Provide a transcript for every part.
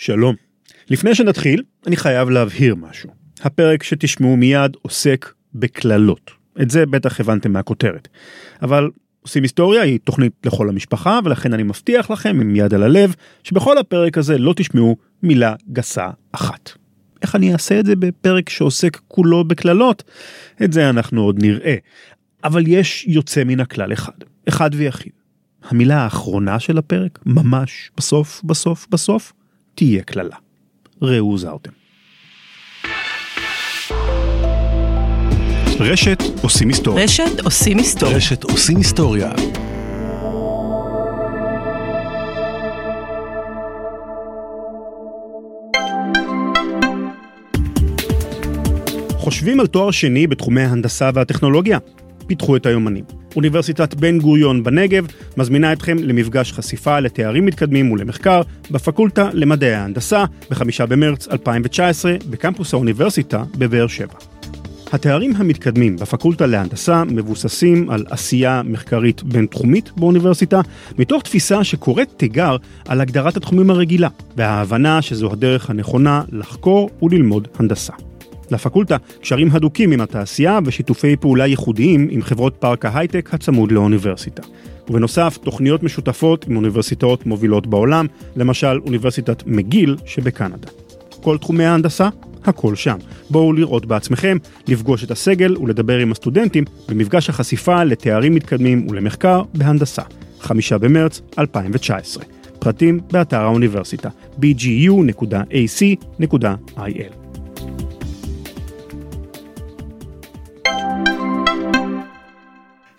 שלום. לפני שנתחיל, אני חייב להבהיר משהו. הפרק שתשמעו מיד עוסק בקללות. את זה בטח הבנתם מהכותרת. אבל עושים היסטוריה היא תוכנית לכל המשפחה ולכן אני מבטיח לכם עם יד על הלב שבכל הפרק הזה לא תשמעו מילה גסה אחת. איך אני אעשה את זה בפרק שעוסק כולו בקללות? את זה אנחנו עוד נראה. אבל יש יוצא מן הכלל אחד, אחד ויחיד. המילה האחרונה של הפרק, ממש בסוף בסוף בסוף, תהיה קללה. ראו זרתם. רשת עושים היסטוריה. רשת עושים היסטוריה. רשת עושים היסטוריה. חושבים על תואר שני בתחומי ההנדסה והטכנולוגיה? פיתחו את היומנים. אוניברסיטת בן גוריון בנגב מזמינה אתכם למפגש חשיפה לתארים מתקדמים ולמחקר בפקולטה למדעי ההנדסה בחמישה במרץ 2019 בקמפוס האוניברסיטה בבאר שבע. התארים המתקדמים בפקולטה להנדסה מבוססים על עשייה מחקרית בינתחומית באוניברסיטה, מתוך תפיסה שקוראת תיגר על הגדרת התחומים הרגילה, וההבנה שזו הדרך הנכונה לחקור וללמוד הנדסה. לפקולטה קשרים הדוקים עם התעשייה ושיתופי פעולה ייחודיים עם חברות פארק ההייטק הצמוד לאוניברסיטה. ובנוסף, תוכניות משותפות עם אוניברסיטאות מובילות בעולם, למשל אוניברסיטת מגיל שבקנדה. כל תחומי ההנדסה, הכל שם. בואו לראות בעצמכם, לפגוש את הסגל ולדבר עם הסטודנטים במפגש החשיפה לתארים מתקדמים ולמחקר בהנדסה, חמישה במרץ 2019. פרטים באתר האוניברסיטה bgu.ac.il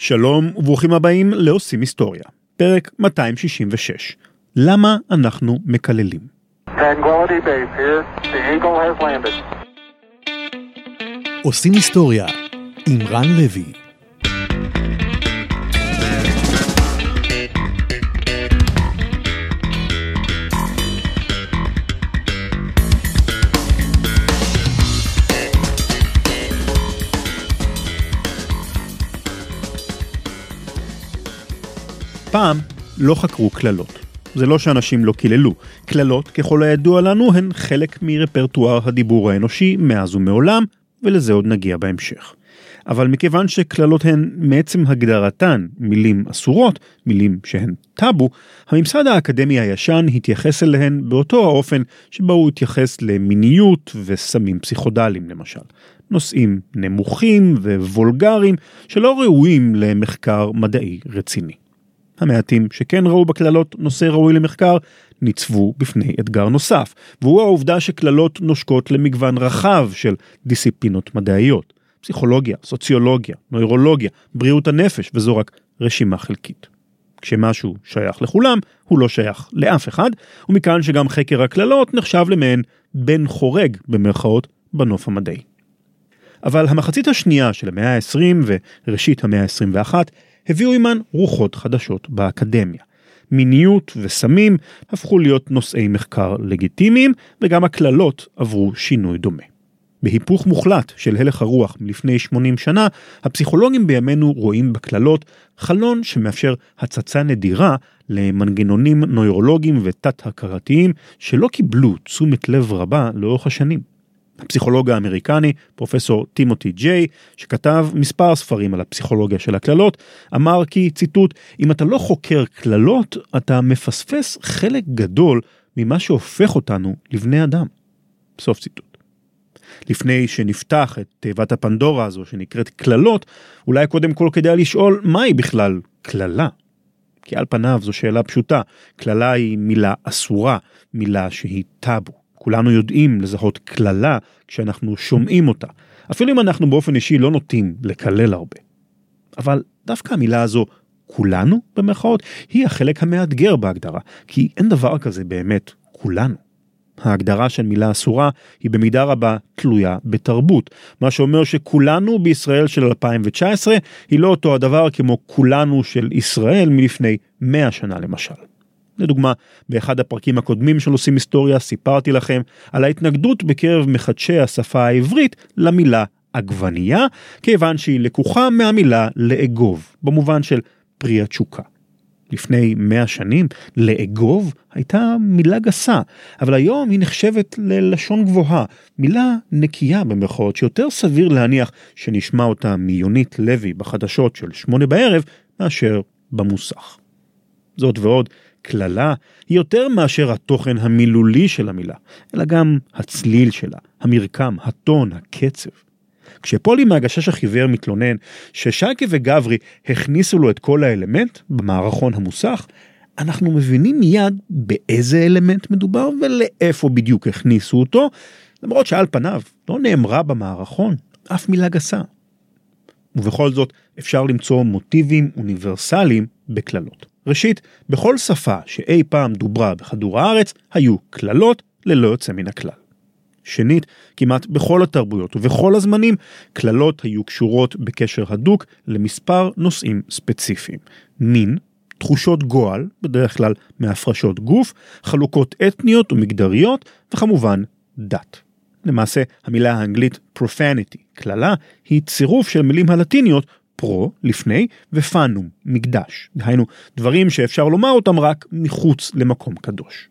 שלום וברוכים הבאים לעושים היסטוריה, פרק 266. למה אנחנו מקללים? Tranquility Base here. The Eagle has landed. עושים היסטוריה עם רן לוי. פעם לא חקרו קללות. זה לא שאנשים לא קיללו. קללות, ככל הידוע לנו, הן חלק מרפרטואר הדיבור האנושי מאז ומעולם, ולזה עוד נגיע בהמשך. אבל מכיוון שקללות הן מעצם הגדרתן מילים אסורות, מילים שהן טאבו, הממסד האקדמי הישן התייחס אליהן באותו האופן שבו הוא התייחס למיניות וסמים פסיכודליים למשל. נושאים נמוכים ווולגריים שלא ראויים למחקר מדעי רציני. המעטים שכן ראו בקללות נושא ראוי למחקר, ניצבו בפני אתגר נוסף, והוא העובדה שקללות נושקות למגוון רחב של דיסציפלינות מדעיות. פסיכולוגיה, סוציולוגיה, נוירולוגיה, בריאות הנפש, וזו רק רשימה חלקית. כשמשהו שייך לכולם, הוא לא שייך לאף אחד, ומכאן שגם חקר הקללות נחשב למעין בן חורג במרכאות בנוף המדעי. אבל המחצית השנייה של המאה ה-20 וראשית המאה ה-21 הביאו עימן רוחות חדשות באקדמיה. מיניות וסמים הפכו להיות נושאי מחקר לגיטימיים, וגם הקללות עברו שינוי דומה. בהיפוך מוחלט של הלך הרוח מלפני 80 שנה, הפסיכולוגים בימינו רואים בקללות חלון שמאפשר הצצה נדירה למנגנונים נוירולוגיים ותת-הכרתיים שלא קיבלו תשומת לב רבה לאורך השנים. הפסיכולוג האמריקני, פרופסור טימותי ג'יי, שכתב מספר ספרים על הפסיכולוגיה של הקללות, אמר כי, ציטוט, אם אתה לא חוקר קללות, אתה מפספס חלק גדול ממה שהופך אותנו לבני אדם. סוף ציטוט. לפני שנפתח את תיבת הפנדורה הזו שנקראת קללות, אולי קודם כל כדאי לשאול מהי בכלל קללה. כי על פניו זו שאלה פשוטה, קללה היא מילה אסורה, מילה שהיא טאבו. כולנו יודעים לזהות קללה כשאנחנו שומעים אותה, אפילו אם אנחנו באופן אישי לא נוטים לקלל הרבה. אבל דווקא המילה הזו, כולנו, במרכאות, היא החלק המאתגר בהגדרה, כי אין דבר כזה באמת כולנו. ההגדרה של מילה אסורה היא במידה רבה תלויה בתרבות, מה שאומר שכולנו בישראל של 2019 היא לא אותו הדבר כמו כולנו של ישראל מלפני 100 שנה למשל. לדוגמה, באחד הפרקים הקודמים של עושים היסטוריה סיפרתי לכם על ההתנגדות בקרב מחדשי השפה העברית למילה עגבנייה, כיוון שהיא לקוחה מהמילה לאגוב, במובן של פרי התשוקה. לפני מאה שנים, לאגוב הייתה מילה גסה, אבל היום היא נחשבת ללשון גבוהה, מילה נקייה במרכאות, שיותר סביר להניח שנשמע אותה מיונית לוי בחדשות של שמונה בערב, מאשר במוסך. זאת ועוד, קללה היא יותר מאשר התוכן המילולי של המילה, אלא גם הצליל שלה, המרקם, הטון, הקצב. כשפולי מהגשש החיוור מתלונן ששייקה וגברי הכניסו לו את כל האלמנט במערכון המוסך, אנחנו מבינים מיד באיזה אלמנט מדובר ולאיפה בדיוק הכניסו אותו, למרות שעל פניו לא נאמרה במערכון אף מילה גסה. ובכל זאת אפשר למצוא מוטיבים אוניברסליים בקללות. ראשית, בכל שפה שאי פעם דוברה בכדור הארץ היו קללות ללא יוצא מן הכלל. שנית, כמעט בכל התרבויות ובכל הזמנים, קללות היו קשורות בקשר הדוק למספר נושאים ספציפיים. מין, תחושות גועל, בדרך כלל מהפרשות גוף, חלוקות אתניות ומגדריות, וכמובן דת. למעשה, המילה האנגלית profanity, קללה, היא צירוף של מילים הלטיניות פרו, לפני, ופאנום, מקדש. דהיינו, דברים שאפשר לומר אותם רק מחוץ למקום קדוש.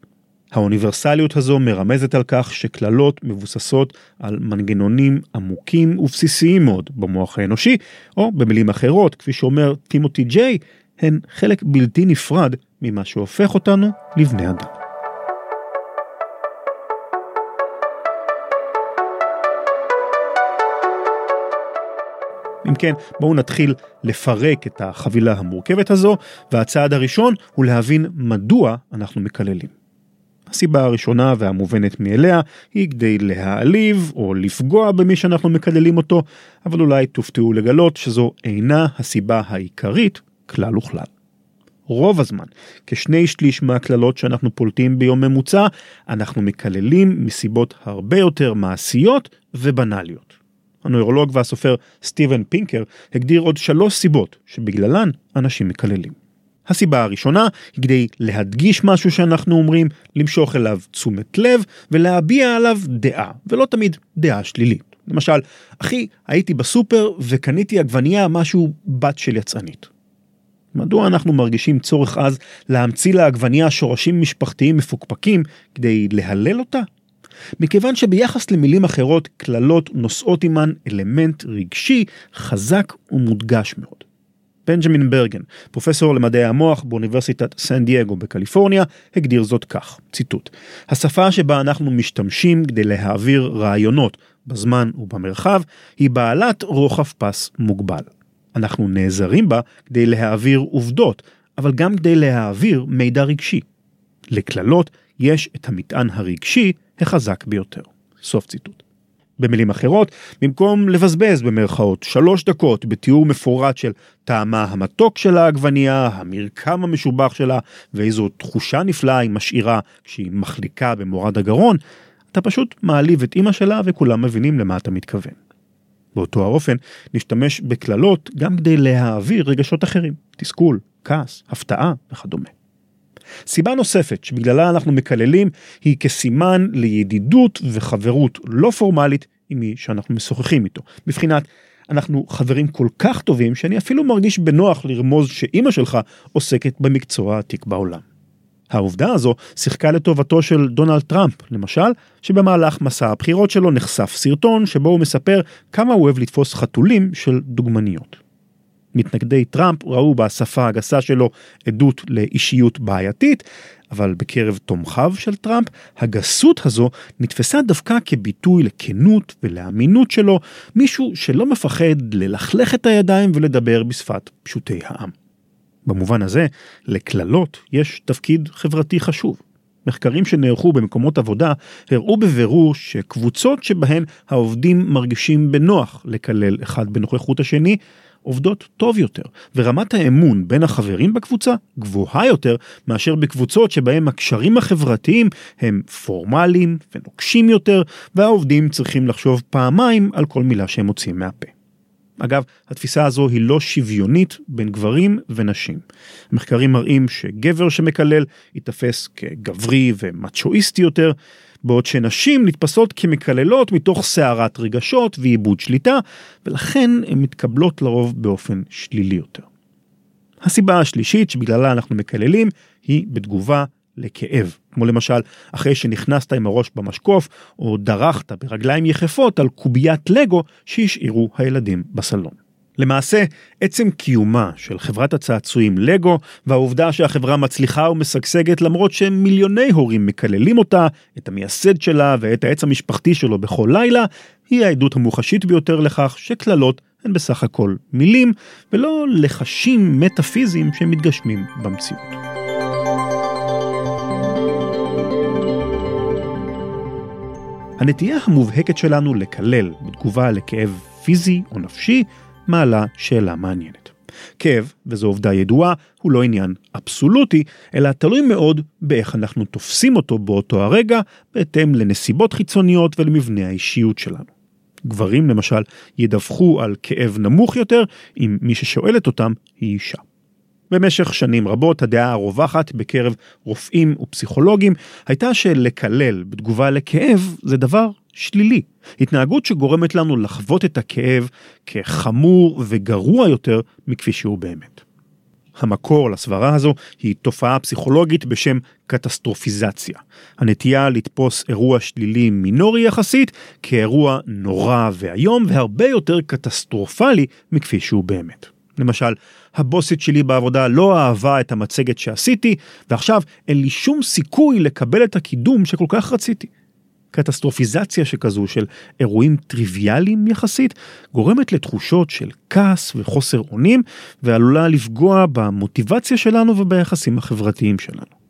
האוניברסליות הזו מרמזת על כך שקללות מבוססות על מנגנונים עמוקים ובסיסיים מאוד במוח האנושי, או במילים אחרות, כפי שאומר טימותי ג'יי, הן חלק בלתי נפרד ממה שהופך אותנו לבני אדם. אם כן, בואו נתחיל לפרק את החבילה המורכבת הזו, והצעד הראשון הוא להבין מדוע אנחנו מקללים. הסיבה הראשונה והמובנת מאליה היא כדי להעליב או לפגוע במי שאנחנו מקללים אותו, אבל אולי תופתעו לגלות שזו אינה הסיבה העיקרית כלל וכלל. רוב הזמן, כשני שליש מהקללות שאנחנו פולטים ביום ממוצע, אנחנו מקללים מסיבות הרבה יותר מעשיות ובנאליות. הנוירולוג והסופר סטיבן פינקר הגדיר עוד שלוש סיבות שבגללן אנשים מקללים. הסיבה הראשונה היא כדי להדגיש משהו שאנחנו אומרים, למשוך אליו תשומת לב ולהביע עליו דעה, ולא תמיד דעה שלילית. למשל, אחי, הייתי בסופר וקניתי עגבנייה משהו בת של יצרנית. מדוע אנחנו מרגישים צורך אז להמציא לעגבנייה שורשים משפחתיים מפוקפקים כדי להלל אותה? מכיוון שביחס למילים אחרות, קללות נושאות עימן אלמנט רגשי חזק ומודגש מאוד. בנג'מין ברגן, פרופסור למדעי המוח באוניברסיטת סן דייגו בקליפורניה, הגדיר זאת כך, ציטוט: השפה שבה אנחנו משתמשים כדי להעביר רעיונות בזמן ובמרחב היא בעלת רוחב פס מוגבל. אנחנו נעזרים בה כדי להעביר עובדות, אבל גם כדי להעביר מידע רגשי. לקללות יש את המטען הרגשי החזק ביותר. סוף ציטוט. במילים אחרות, במקום לבזבז במרכאות שלוש דקות בתיאור מפורט של טעמה המתוק של העגבנייה, המרקם המשובח שלה ואיזו תחושה נפלאה היא משאירה כשהיא מחליקה במורד הגרון, אתה פשוט מעליב את אמא שלה וכולם מבינים למה אתה מתכוון. באותו האופן, נשתמש בקללות גם כדי להעביר רגשות אחרים, תסכול, כעס, הפתעה וכדומה. סיבה נוספת שבגללה אנחנו מקללים היא כסימן לידידות וחברות לא פורמלית עם מי שאנחנו משוחחים איתו. מבחינת אנחנו חברים כל כך טובים שאני אפילו מרגיש בנוח לרמוז שאימא שלך עוסקת במקצוע העתיק בעולם. העובדה הזו שיחקה לטובתו של דונלד טראמפ, למשל, שבמהלך מסע הבחירות שלו נחשף סרטון שבו הוא מספר כמה הוא אוהב לתפוס חתולים של דוגמניות. מתנגדי טראמפ ראו בשפה הגסה שלו עדות לאישיות בעייתית, אבל בקרב תומכיו של טראמפ, הגסות הזו נתפסה דווקא כביטוי לכנות ולאמינות שלו, מישהו שלא מפחד ללכלך את הידיים ולדבר בשפת פשוטי העם. במובן הזה, לקללות יש תפקיד חברתי חשוב. מחקרים שנערכו במקומות עבודה הראו בבירור שקבוצות שבהן העובדים מרגישים בנוח לקלל אחד בנוכחות השני, עובדות טוב יותר, ורמת האמון בין החברים בקבוצה גבוהה יותר מאשר בקבוצות שבהם הקשרים החברתיים הם פורמליים ונוקשים יותר, והעובדים צריכים לחשוב פעמיים על כל מילה שהם מוציאים מהפה. אגב, התפיסה הזו היא לא שוויונית בין גברים ונשים. מחקרים מראים שגבר שמקלל ייתפס כגברי ומצ'ואיסטי יותר, בעוד שנשים נתפסות כמקללות מתוך סערת רגשות ועיבוד שליטה, ולכן הן מתקבלות לרוב באופן שלילי יותר. הסיבה השלישית שבגללה אנחנו מקללים היא בתגובה לכאב, כמו למשל אחרי שנכנסת עם הראש במשקוף או דרכת ברגליים יחפות על קוביית לגו שהשאירו הילדים בסלון. למעשה, עצם קיומה של חברת הצעצועים לגו והעובדה שהחברה מצליחה ומשגשגת למרות שמיליוני הורים מקללים אותה, את המייסד שלה ואת העץ המשפחתי שלו בכל לילה, היא העדות המוחשית ביותר לכך שקללות הן בסך הכל מילים ולא לחשים מטאפיזיים שמתגשמים במציאות. הנטייה המובהקת שלנו לקלל בתגובה לכאב פיזי או נפשי מעלה שאלה מעניינת. כאב, וזו עובדה ידועה, הוא לא עניין אבסולוטי, אלא תלוי מאוד באיך אנחנו תופסים אותו באותו הרגע, בהתאם לנסיבות חיצוניות ולמבנה האישיות שלנו. גברים למשל ידווחו על כאב נמוך יותר אם מי ששואלת אותם היא אישה. במשך שנים רבות הדעה הרווחת בקרב רופאים ופסיכולוגים הייתה שלקלל בתגובה לכאב זה דבר שלילי, התנהגות שגורמת לנו לחוות את הכאב כחמור וגרוע יותר מכפי שהוא באמת. המקור לסברה הזו היא תופעה פסיכולוגית בשם קטסטרופיזציה. הנטייה לתפוס אירוע שלילי מינורי יחסית כאירוע נורא ואיום והרבה יותר קטסטרופלי מכפי שהוא באמת. למשל, הבוסית שלי בעבודה לא אהבה את המצגת שעשיתי, ועכשיו אין לי שום סיכוי לקבל את הקידום שכל כך רציתי. קטסטרופיזציה שכזו של אירועים טריוויאליים יחסית, גורמת לתחושות של כעס וחוסר אונים, ועלולה לפגוע במוטיבציה שלנו וביחסים החברתיים שלנו.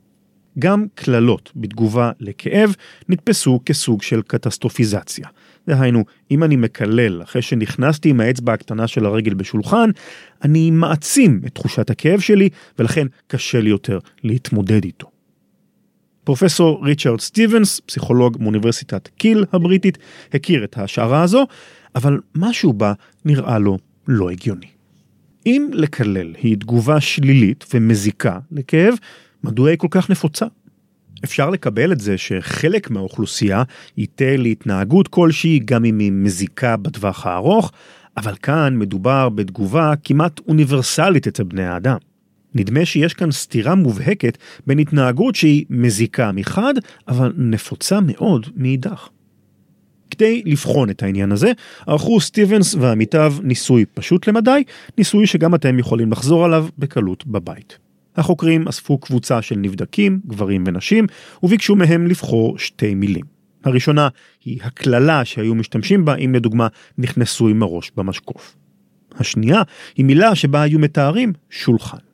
גם קללות בתגובה לכאב נתפסו כסוג של קטסטרופיזציה. דהיינו, אם אני מקלל אחרי שנכנסתי עם האצבע הקטנה של הרגל בשולחן, אני מעצים את תחושת הכאב שלי, ולכן קשה לי יותר להתמודד איתו. פרופסור ריצ'רד סטיבנס, פסיכולוג מאוניברסיטת קיל הבריטית, הכיר את ההשערה הזו, אבל משהו בה נראה לו לא הגיוני. אם לקלל היא תגובה שלילית ומזיקה לכאב, מדוע היא כל כך נפוצה? אפשר לקבל את זה שחלק מהאוכלוסייה ייתה להתנהגות כלשהי גם אם היא מזיקה בטווח הארוך, אבל כאן מדובר בתגובה כמעט אוניברסלית אצל בני האדם. נדמה שיש כאן סתירה מובהקת בין התנהגות שהיא מזיקה מחד, אבל נפוצה מאוד מאידך. כדי לבחון את העניין הזה, ערכו סטיבנס ועמיתיו ניסוי פשוט למדי, ניסוי שגם אתם יכולים לחזור עליו בקלות בבית. החוקרים אספו קבוצה של נבדקים, גברים ונשים, וביקשו מהם לבחור שתי מילים. הראשונה היא הקללה שהיו משתמשים בה אם לדוגמה נכנסו עם הראש במשקוף. השנייה היא מילה שבה היו מתארים שולחן.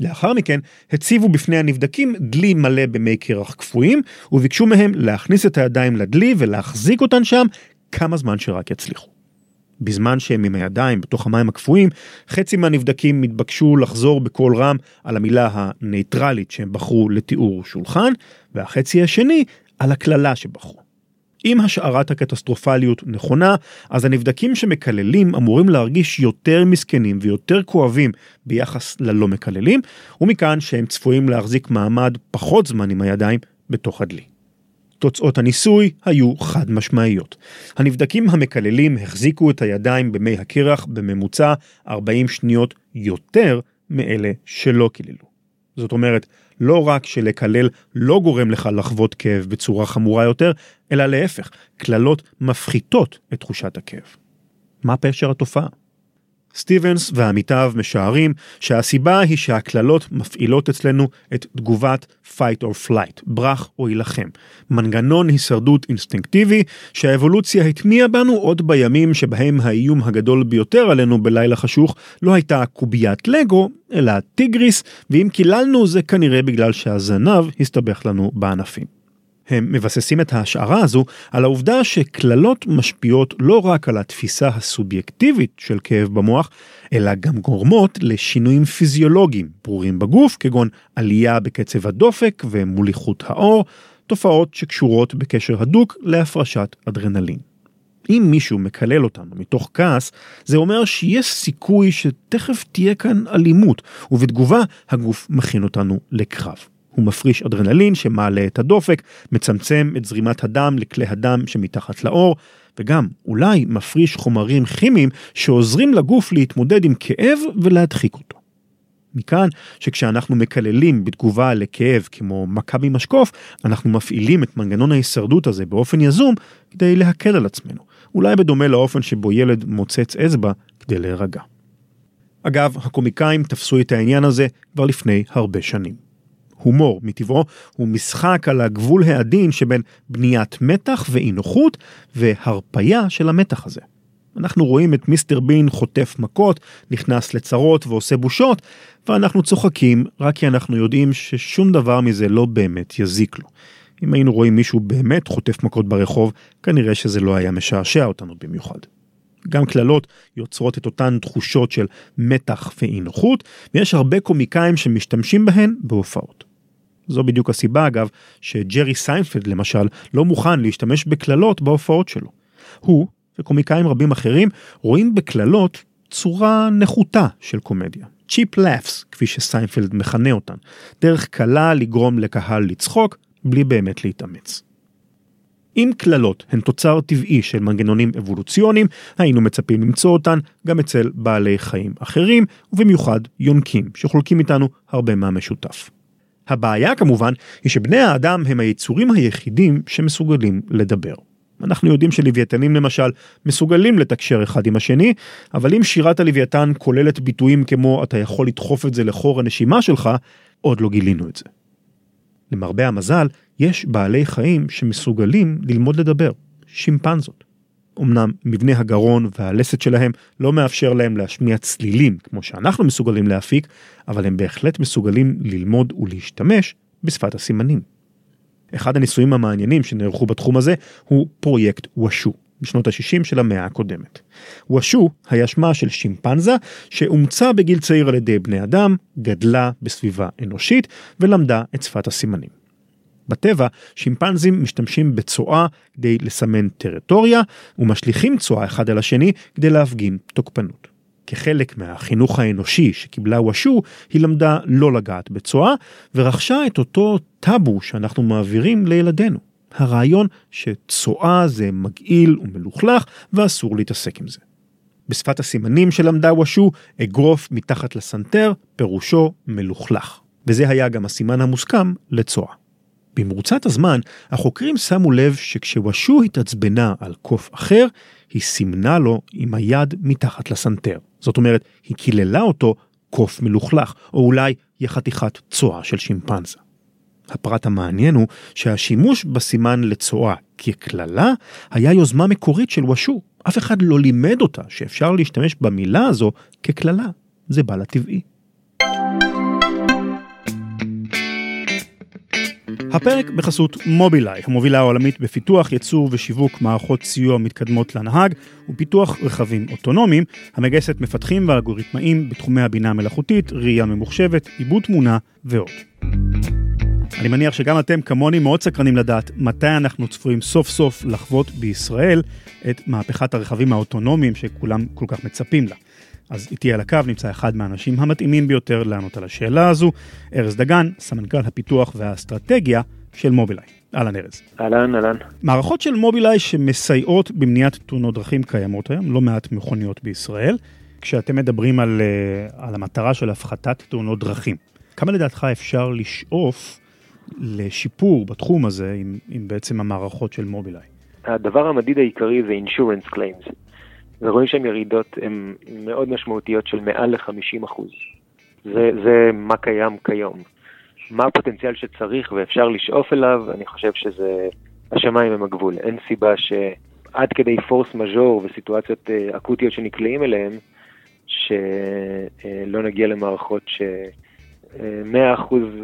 לאחר מכן הציבו בפני הנבדקים דלי מלא במי קרח קפואים וביקשו מהם להכניס את הידיים לדלי ולהחזיק אותן שם כמה זמן שרק יצליחו. בזמן שהם עם הידיים בתוך המים הקפואים, חצי מהנבדקים התבקשו לחזור בקול רם על המילה הנייטרלית שהם בחרו לתיאור שולחן, והחצי השני על הקללה שבחרו. אם השערת הקטסטרופליות נכונה, אז הנבדקים שמקללים אמורים להרגיש יותר מסכנים ויותר כואבים ביחס ללא מקללים, ומכאן שהם צפויים להחזיק מעמד פחות זמן עם הידיים בתוך הדלי. תוצאות הניסוי היו חד משמעיות. הנבדקים המקללים החזיקו את הידיים במי הקרח בממוצע 40 שניות יותר מאלה שלא קיללו. זאת אומרת, לא רק שלקלל לא גורם לך לחוות כאב בצורה חמורה יותר, אלא להפך, קללות מפחיתות את תחושת הכאב. מה פשר התופעה? סטיבנס ועמיתיו משערים שהסיבה היא שהקללות מפעילות אצלנו את תגובת fight or flight, ברח או יילחם, מנגנון הישרדות אינסטינקטיבי שהאבולוציה הטמיעה בנו עוד בימים שבהם האיום הגדול ביותר עלינו בלילה חשוך לא הייתה קוביית לגו, אלא טיגריס, ואם קיללנו זה כנראה בגלל שהזנב הסתבך לנו בענפים. הם מבססים את ההשערה הזו על העובדה שקללות משפיעות לא רק על התפיסה הסובייקטיבית של כאב במוח, אלא גם גורמות לשינויים פיזיולוגיים ברורים בגוף, כגון עלייה בקצב הדופק ומוליכות העור, תופעות שקשורות בקשר הדוק להפרשת אדרנלין. אם מישהו מקלל אותנו מתוך כעס, זה אומר שיש סיכוי שתכף תהיה כאן אלימות, ובתגובה הגוף מכין אותנו לקרב. הוא מפריש אדרנלין שמעלה את הדופק, מצמצם את זרימת הדם לכלי הדם שמתחת לאור, וגם אולי מפריש חומרים כימיים שעוזרים לגוף להתמודד עם כאב ולהדחיק אותו. מכאן שכשאנחנו מקללים בתגובה לכאב כמו מכה ממשקוף, אנחנו מפעילים את מנגנון ההישרדות הזה באופן יזום כדי להקל על עצמנו, אולי בדומה לאופן שבו ילד מוצץ אצבע כדי להירגע. אגב, הקומיקאים תפסו את העניין הזה כבר לפני הרבה שנים. הומור, מטבעו, הוא משחק על הגבול העדין שבין בניית מתח ואי נוחות והרפייה של המתח הזה. אנחנו רואים את מיסטר בין חוטף מכות, נכנס לצרות ועושה בושות, ואנחנו צוחקים רק כי אנחנו יודעים ששום דבר מזה לא באמת יזיק לו. אם היינו רואים מישהו באמת חוטף מכות ברחוב, כנראה שזה לא היה משעשע אותנו במיוחד. גם קללות יוצרות את אותן תחושות של מתח ואי נוחות, ויש הרבה קומיקאים שמשתמשים בהן בהופעות. זו בדיוק הסיבה אגב שג'רי סיינפלד למשל לא מוכן להשתמש בקללות בהופעות שלו. הוא וקומיקאים רבים אחרים רואים בקללות צורה נחותה של קומדיה. צ'יפ לאפס כפי שסיינפלד מכנה אותן, דרך קלה לגרום לקהל לצחוק בלי באמת להתאמץ. אם קללות הן תוצר טבעי של מנגנונים אבולוציוניים, היינו מצפים למצוא אותן גם אצל בעלי חיים אחרים, ובמיוחד יונקים, שחולקים איתנו הרבה מהמשותף. הבעיה כמובן היא שבני האדם הם היצורים היחידים שמסוגלים לדבר. אנחנו יודעים שלוויתנים למשל מסוגלים לתקשר אחד עם השני, אבל אם שירת הלוויתן כוללת ביטויים כמו אתה יכול לדחוף את זה לחור הנשימה שלך, עוד לא גילינו את זה. למרבה המזל, יש בעלי חיים שמסוגלים ללמוד לדבר, שימפנזות. אמנם מבנה הגרון והלסת שלהם לא מאפשר להם להשמיע צלילים כמו שאנחנו מסוגלים להפיק, אבל הם בהחלט מסוגלים ללמוד ולהשתמש בשפת הסימנים. אחד הניסויים המעניינים שנערכו בתחום הזה הוא פרויקט וושו, בשנות ה-60 של המאה הקודמת. וושו היה שמה של שימפנזה שאומצה בגיל צעיר על ידי בני אדם, גדלה בסביבה אנושית ולמדה את שפת הסימנים. בטבע, שימפנזים משתמשים בצואה כדי לסמן טריטוריה, ומשליכים צואה אחד על השני כדי להפגין תוקפנות. כחלק מהחינוך האנושי שקיבלה וושו, היא למדה לא לגעת בצואה, ורכשה את אותו טאבו שאנחנו מעבירים לילדינו. הרעיון שצואה זה מגעיל ומלוכלך ואסור להתעסק עם זה. בשפת הסימנים שלמדה וושו, אגרוף מתחת לסנטר, פירושו מלוכלך. וזה היה גם הסימן המוסכם לצואה. במרוצת הזמן, החוקרים שמו לב שכשוושו התעצבנה על קוף אחר, היא סימנה לו עם היד מתחת לסנטר. זאת אומרת, היא קיללה אותו קוף מלוכלך, או אולי היא חתיכת צואה של שימפנזה. הפרט המעניין הוא שהשימוש בסימן לצואה כקללה היה יוזמה מקורית של וושו. אף אחד לא לימד אותה שאפשר להשתמש במילה הזו כקללה. זה בא לטבעי. הפרק בחסות מובילאיי, המובילה העולמית בפיתוח, ייצור ושיווק מערכות סיוע מתקדמות לנהג ופיתוח רכבים אוטונומיים, המגייסת מפתחים ואלגוריתמאים בתחומי הבינה המלאכותית, ראייה ממוחשבת, עיבוד תמונה ועוד. אני מניח שגם אתם כמוני מאוד סקרנים לדעת מתי אנחנו צפויים סוף סוף לחוות בישראל את מהפכת הרכבים האוטונומיים שכולם כל כך מצפים לה. אז איתי על הקו נמצא אחד מהאנשים המתאימים ביותר לענות על השאלה הזו, ארז דגן, סמנכ"ל הפיתוח והאסטרטגיה של מובילאיי. אהלן ארז. אהלן, אהלן. מערכות של מובילאיי שמסייעות במניעת תאונות דרכים קיימות היום, לא מעט מכוניות בישראל. כשאתם מדברים על, אה, על המטרה של הפחתת תאונות דרכים, כמה לדעתך אפשר לשאוף לשיפור בתחום הזה עם, עם בעצם המערכות של מובילאיי? הדבר המדיד העיקרי זה insurance claims. ורואים שהן ירידות הן מאוד משמעותיות של מעל ל-50 זה, זה מה קיים כיום. מה הפוטנציאל שצריך ואפשר לשאוף אליו, אני חושב שזה, השמיים הם הגבול. אין סיבה שעד כדי פורס מז'ור וסיטואציות אה, אקוטיות שנקלעים אליהן, שלא נגיע למערכות ש... 100%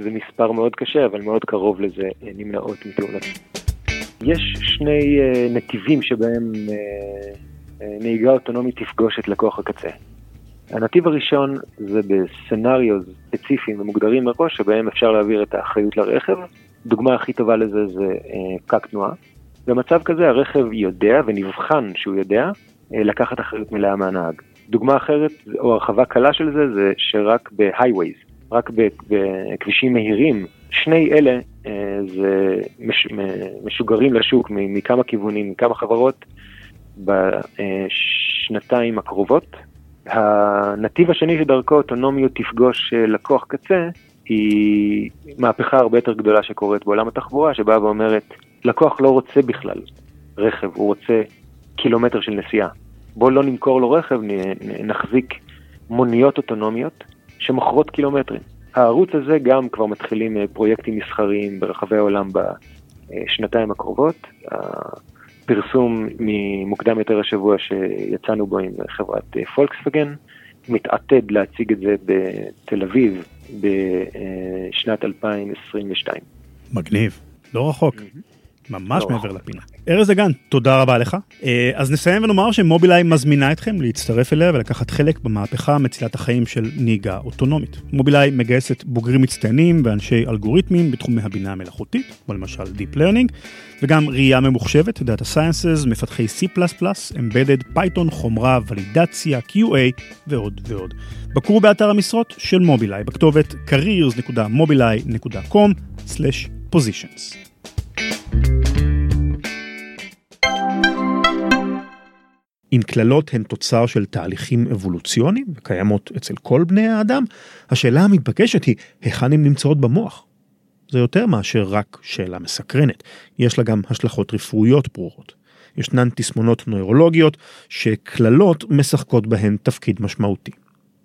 זה מספר מאוד קשה, אבל מאוד קרוב לזה אה, נמנעות מתאונות. יש שני אה, נתיבים שבהם נהיגה אוטונומית תפגוש את לקוח הקצה. הנתיב הראשון זה בסצנריו ספציפיים ומוגדרים מראש, שבהם אפשר להעביר את האחריות לרכב. דוגמה הכי טובה לזה זה אה, פקק תנועה. במצב כזה הרכב יודע ונבחן שהוא יודע אה, לקחת אחריות מלאה מהנהג. דוגמה אחרת, או הרחבה קלה של זה, זה שרק בהייווייז, רק בכבישים מהירים, שני אלה אה, זה מש, משוגרים לשוק מכמה כיוונים, מכמה חברות, בשנתיים הקרובות, הנתיב השני שדרכו אוטונומיות תפגוש אה, לקוח קצה, היא מהפכה הרבה יותר גדולה שקורית בעולם התחבורה, שבאה ואומרת, לקוח לא רוצה בכלל רכב, הוא רוצה קילומטר של נסיעה. בואו לא נמכור לו רכב, נחזיק מוניות אוטונומיות שמוכרות קילומטרים. הערוץ הזה גם כבר מתחילים אה, פרויקטים מסחריים ברחבי העולם בשנתיים הקרובות. הפרסום ממוקדם יותר השבוע שיצאנו בו עם חברת אה, פולקסווגן, מתעתד להציג את זה בתל אביב בשנת 2022. מגניב, לא רחוק. Mm-hmm. ממש לא. מעבר לפינה. ארז דגן, תודה רבה לך. אה, אז נסיים ונאמר שמובילאיי מזמינה אתכם להצטרף אליה ולקחת חלק במהפכה מצילת החיים של נהיגה אוטונומית. מובילאיי מגייסת בוגרים מצטיינים ואנשי אלגוריתמים בתחומי הבינה המלאכותית, כמו למשל Deep Learning, וגם ראייה ממוחשבת, Data Sciences, מפתחי C++, Embedded, Python, חומרה, ולידציה, QA ועוד ועוד. בקרו באתר המשרות של מובילאיי בכתובת careers.mobileye.com/positions. אם קללות הן תוצר של תהליכים אבולוציוניים וקיימות אצל כל בני האדם, השאלה המתבקשת היא היכן הן נמצאות במוח. זה יותר מאשר רק שאלה מסקרנת, יש לה גם השלכות רפואיות ברורות. ישנן תסמונות נוירולוגיות שקללות משחקות בהן תפקיד משמעותי.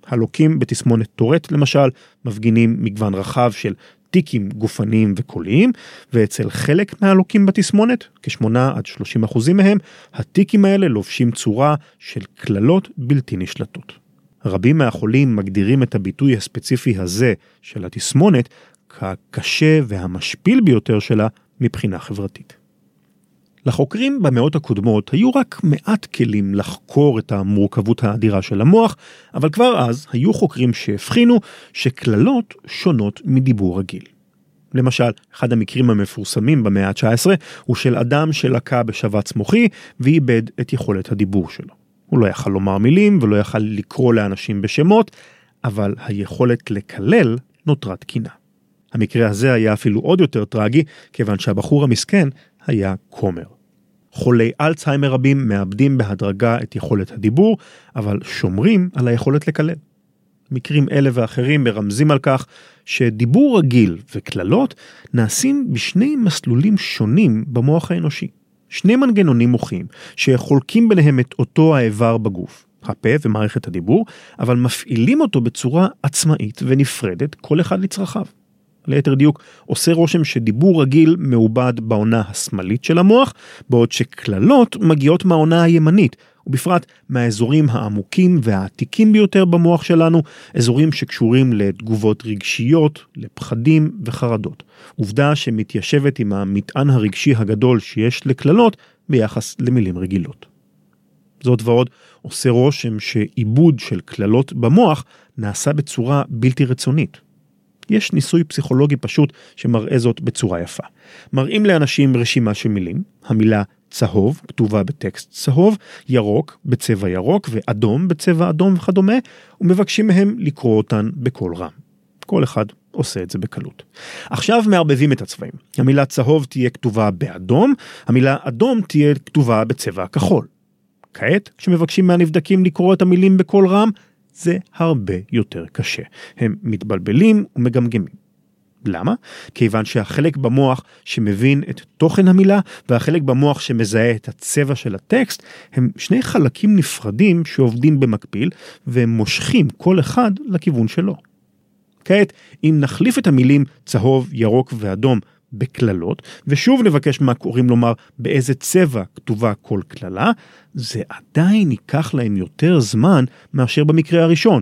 הלוקים בתסמונת טורט למשל מפגינים מגוון רחב של טיקים גופניים וקוליים, ואצל חלק מהלוקים בתסמונת, כ-8 עד 30 אחוזים מהם, הטיקים האלה לובשים צורה של קללות בלתי נשלטות. רבים מהחולים מגדירים את הביטוי הספציפי הזה של התסמונת כקשה והמשפיל ביותר שלה מבחינה חברתית. לחוקרים במאות הקודמות היו רק מעט כלים לחקור את המורכבות האדירה של המוח, אבל כבר אז היו חוקרים שהבחינו שקללות שונות מדיבור רגיל. למשל, אחד המקרים המפורסמים במאה ה-19 הוא של אדם שלקה בשבץ מוחי ואיבד את יכולת הדיבור שלו. הוא לא יכל לומר מילים ולא יכל לקרוא לאנשים בשמות, אבל היכולת לקלל נותרה תקינה. המקרה הזה היה אפילו עוד יותר טרגי, כיוון שהבחור המסכן היה כומר. חולי אלצהיימר רבים מאבדים בהדרגה את יכולת הדיבור, אבל שומרים על היכולת לקלל. מקרים אלה ואחרים מרמזים על כך שדיבור רגיל וקללות נעשים בשני מסלולים שונים במוח האנושי. שני מנגנונים מוחיים שחולקים ביניהם את אותו האיבר בגוף, הפה ומערכת הדיבור, אבל מפעילים אותו בצורה עצמאית ונפרדת, כל אחד לצרכיו. ליתר דיוק, עושה רושם שדיבור רגיל מעובד בעונה השמאלית של המוח, בעוד שקללות מגיעות מהעונה הימנית, ובפרט מהאזורים העמוקים והעתיקים ביותר במוח שלנו, אזורים שקשורים לתגובות רגשיות, לפחדים וחרדות. עובדה שמתיישבת עם המטען הרגשי הגדול שיש לקללות ביחס למילים רגילות. זאת ועוד, עושה רושם שעיבוד של קללות במוח נעשה בצורה בלתי רצונית. יש ניסוי פסיכולוגי פשוט שמראה זאת בצורה יפה. מראים לאנשים רשימה של מילים, המילה צהוב כתובה בטקסט צהוב, ירוק בצבע ירוק ואדום בצבע אדום וכדומה, ומבקשים מהם לקרוא אותן בקול רם. כל אחד עושה את זה בקלות. עכשיו מערבבים את הצבעים. המילה צהוב תהיה כתובה באדום, המילה אדום תהיה כתובה בצבע כחול. כעת, כשמבקשים מהנבדקים לקרוא את המילים בקול רם, זה הרבה יותר קשה. הם מתבלבלים ומגמגמים. למה? כיוון שהחלק במוח שמבין את תוכן המילה והחלק במוח שמזהה את הצבע של הטקסט הם שני חלקים נפרדים שעובדים במקביל והם מושכים כל אחד לכיוון שלו. כעת, אם נחליף את המילים צהוב, ירוק ואדום בקללות, ושוב נבקש מהקוראים לומר באיזה צבע כתובה כל קללה, זה עדיין ייקח להם יותר זמן מאשר במקרה הראשון.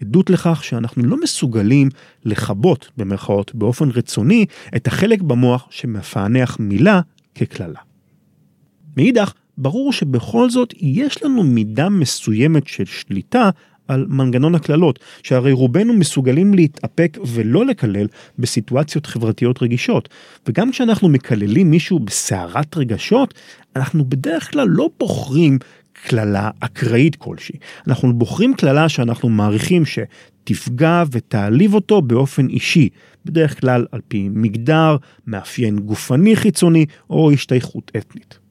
עדות לכך שאנחנו לא מסוגלים לכבות, במרכאות, באופן רצוני, את החלק במוח שמפענח מילה כקללה. מאידך, ברור שבכל זאת יש לנו מידה מסוימת של שליטה על מנגנון הקללות, שהרי רובנו מסוגלים להתאפק ולא לקלל בסיטואציות חברתיות רגישות. וגם כשאנחנו מקללים מישהו בסערת רגשות, אנחנו בדרך כלל לא בוחרים קללה אקראית כלשהי. אנחנו בוחרים קללה שאנחנו מעריכים שתפגע ותעליב אותו באופן אישי, בדרך כלל על פי מגדר, מאפיין גופני חיצוני או השתייכות אתנית.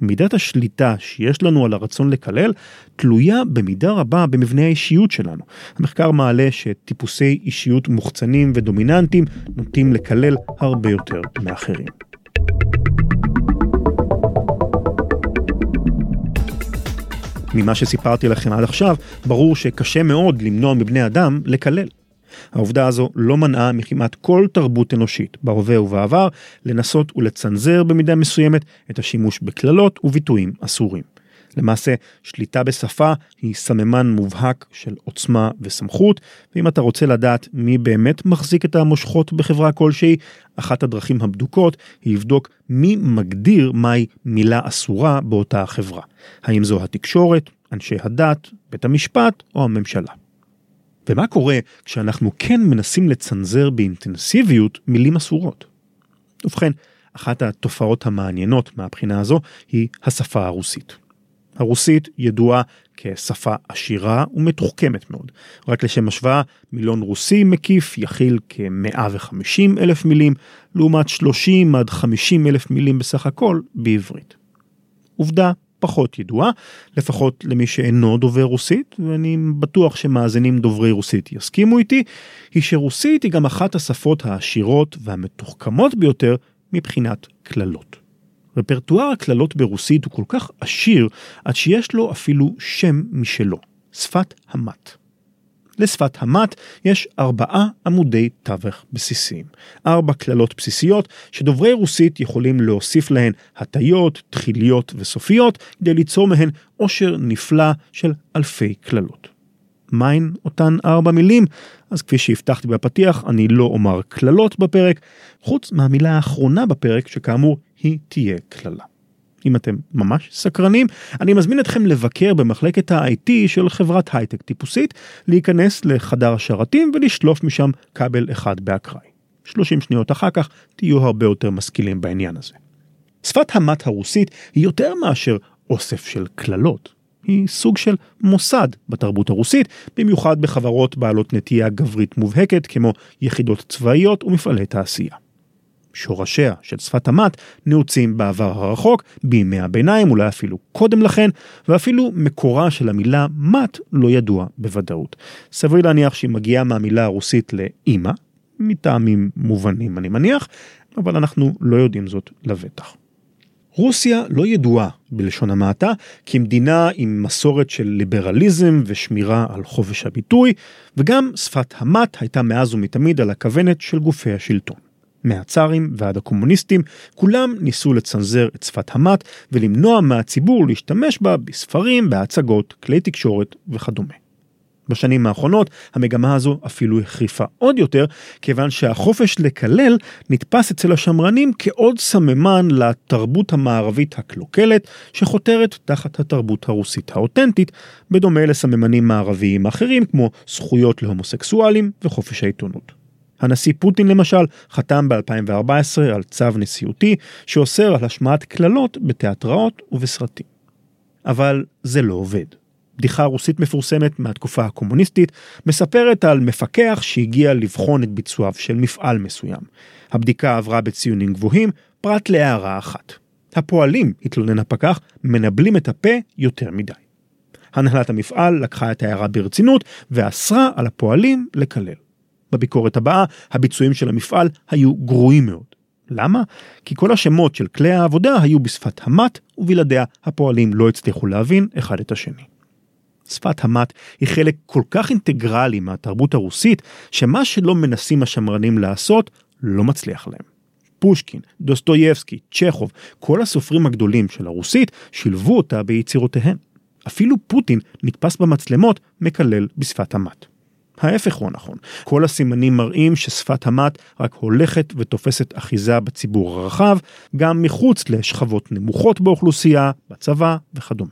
מידת השליטה שיש לנו על הרצון לקלל תלויה במידה רבה במבנה האישיות שלנו. המחקר מעלה שטיפוסי אישיות מוחצנים ודומיננטיים נוטים לקלל הרבה יותר מאחרים. ממה שסיפרתי לכם עד עכשיו, ברור שקשה מאוד למנוע מבני אדם לקלל. העובדה הזו לא מנעה מכמעט כל תרבות אנושית, בהווה ובעבר, לנסות ולצנזר במידה מסוימת את השימוש בקללות וביטויים אסורים. למעשה, שליטה בשפה היא סממן מובהק של עוצמה וסמכות, ואם אתה רוצה לדעת מי באמת מחזיק את המושכות בחברה כלשהי, אחת הדרכים הבדוקות היא לבדוק מי מגדיר מהי מילה אסורה באותה החברה. האם זו התקשורת, אנשי הדת, בית המשפט או הממשלה. ומה קורה כשאנחנו כן מנסים לצנזר באינטנסיביות מילים אסורות? ובכן, אחת התופעות המעניינות מהבחינה הזו היא השפה הרוסית. הרוסית ידועה כשפה עשירה ומתוחכמת מאוד. רק לשם השוואה, מילון רוסי מקיף יכיל כ-150 אלף מילים, לעומת 30 עד 50 אלף מילים בסך הכל בעברית. עובדה פחות ידועה, לפחות למי שאינו דובר רוסית, ואני בטוח שמאזינים דוברי רוסית יסכימו איתי, היא שרוסית היא גם אחת השפות העשירות והמתוחכמות ביותר מבחינת קללות. רפרטואר הקללות ברוסית הוא כל כך עשיר, עד שיש לו אפילו שם משלו, שפת המט. לשפת המט יש ארבעה עמודי תווך בסיסיים. ארבע קללות בסיסיות שדוברי רוסית יכולים להוסיף להן הטיות, תחיליות וסופיות כדי ליצור מהן עושר נפלא של אלפי קללות. מהן אותן ארבע מילים? אז כפי שהבטחתי בפתיח, אני לא אומר קללות בפרק, חוץ מהמילה האחרונה בפרק, שכאמור היא תהיה קללה. אם אתם ממש סקרנים, אני מזמין אתכם לבקר במחלקת ה-IT של חברת הייטק טיפוסית, להיכנס לחדר השרתים ולשלוף משם כבל אחד באקראי. 30 שניות אחר כך תהיו הרבה יותר משכילים בעניין הזה. שפת המט הרוסית היא יותר מאשר אוסף של קללות. היא סוג של מוסד בתרבות הרוסית, במיוחד בחברות בעלות נטייה גברית מובהקת כמו יחידות צבאיות ומפעלי תעשייה. שורשיה של שפת המט נעוצים בעבר הרחוק, בימי הביניים, אולי אפילו קודם לכן, ואפילו מקורה של המילה מט לא ידוע בוודאות. סביר להניח שהיא מגיעה מהמילה הרוסית לאימא, מטעמים מובנים אני מניח, אבל אנחנו לא יודעים זאת לבטח. רוסיה לא ידועה בלשון המעטה כמדינה עם מסורת של ליברליזם ושמירה על חופש הביטוי, וגם שפת המט הייתה מאז ומתמיד על הכוונת של גופי השלטון. מהצארים ועד הקומוניסטים, כולם ניסו לצנזר את שפת המט ולמנוע מהציבור להשתמש בה בספרים, בהצגות, כלי תקשורת וכדומה. בשנים האחרונות המגמה הזו אפילו החריפה עוד יותר, כיוון שהחופש לקלל נתפס אצל השמרנים כעוד סממן לתרבות המערבית הקלוקלת, שחותרת תחת התרבות הרוסית האותנטית, בדומה לסממנים מערביים אחרים כמו זכויות להומוסקסואלים וחופש העיתונות. הנשיא פוטין למשל חתם ב-2014 על צו נשיאותי שאוסר על השמעת קללות בתיאטראות ובסרטים. אבל זה לא עובד. בדיחה רוסית מפורסמת מהתקופה הקומוניסטית מספרת על מפקח שהגיע לבחון את ביצועיו של מפעל מסוים. הבדיקה עברה בציונים גבוהים, פרט להערה אחת. הפועלים, התלונן הפקח, מנבלים את הפה יותר מדי. הנהלת המפעל לקחה את ההערה ברצינות ואסרה על הפועלים לקלל. בביקורת הבאה, הביצועים של המפעל היו גרועים מאוד. למה? כי כל השמות של כלי העבודה היו בשפת המט, ובלעדיה הפועלים לא הצליחו להבין אחד את השני. שפת המט היא חלק כל כך אינטגרלי מהתרבות הרוסית, שמה שלא מנסים השמרנים לעשות, לא מצליח להם. פושקין, דוסטויבסקי, צ'כוב, כל הסופרים הגדולים של הרוסית שילבו אותה ביצירותיהם. אפילו פוטין נתפס במצלמות מקלל בשפת המט. ההפך הוא הנכון. כל הסימנים מראים ששפת המט רק הולכת ותופסת אחיזה בציבור הרחב, גם מחוץ לשכבות נמוכות באוכלוסייה, בצבא וכדומה.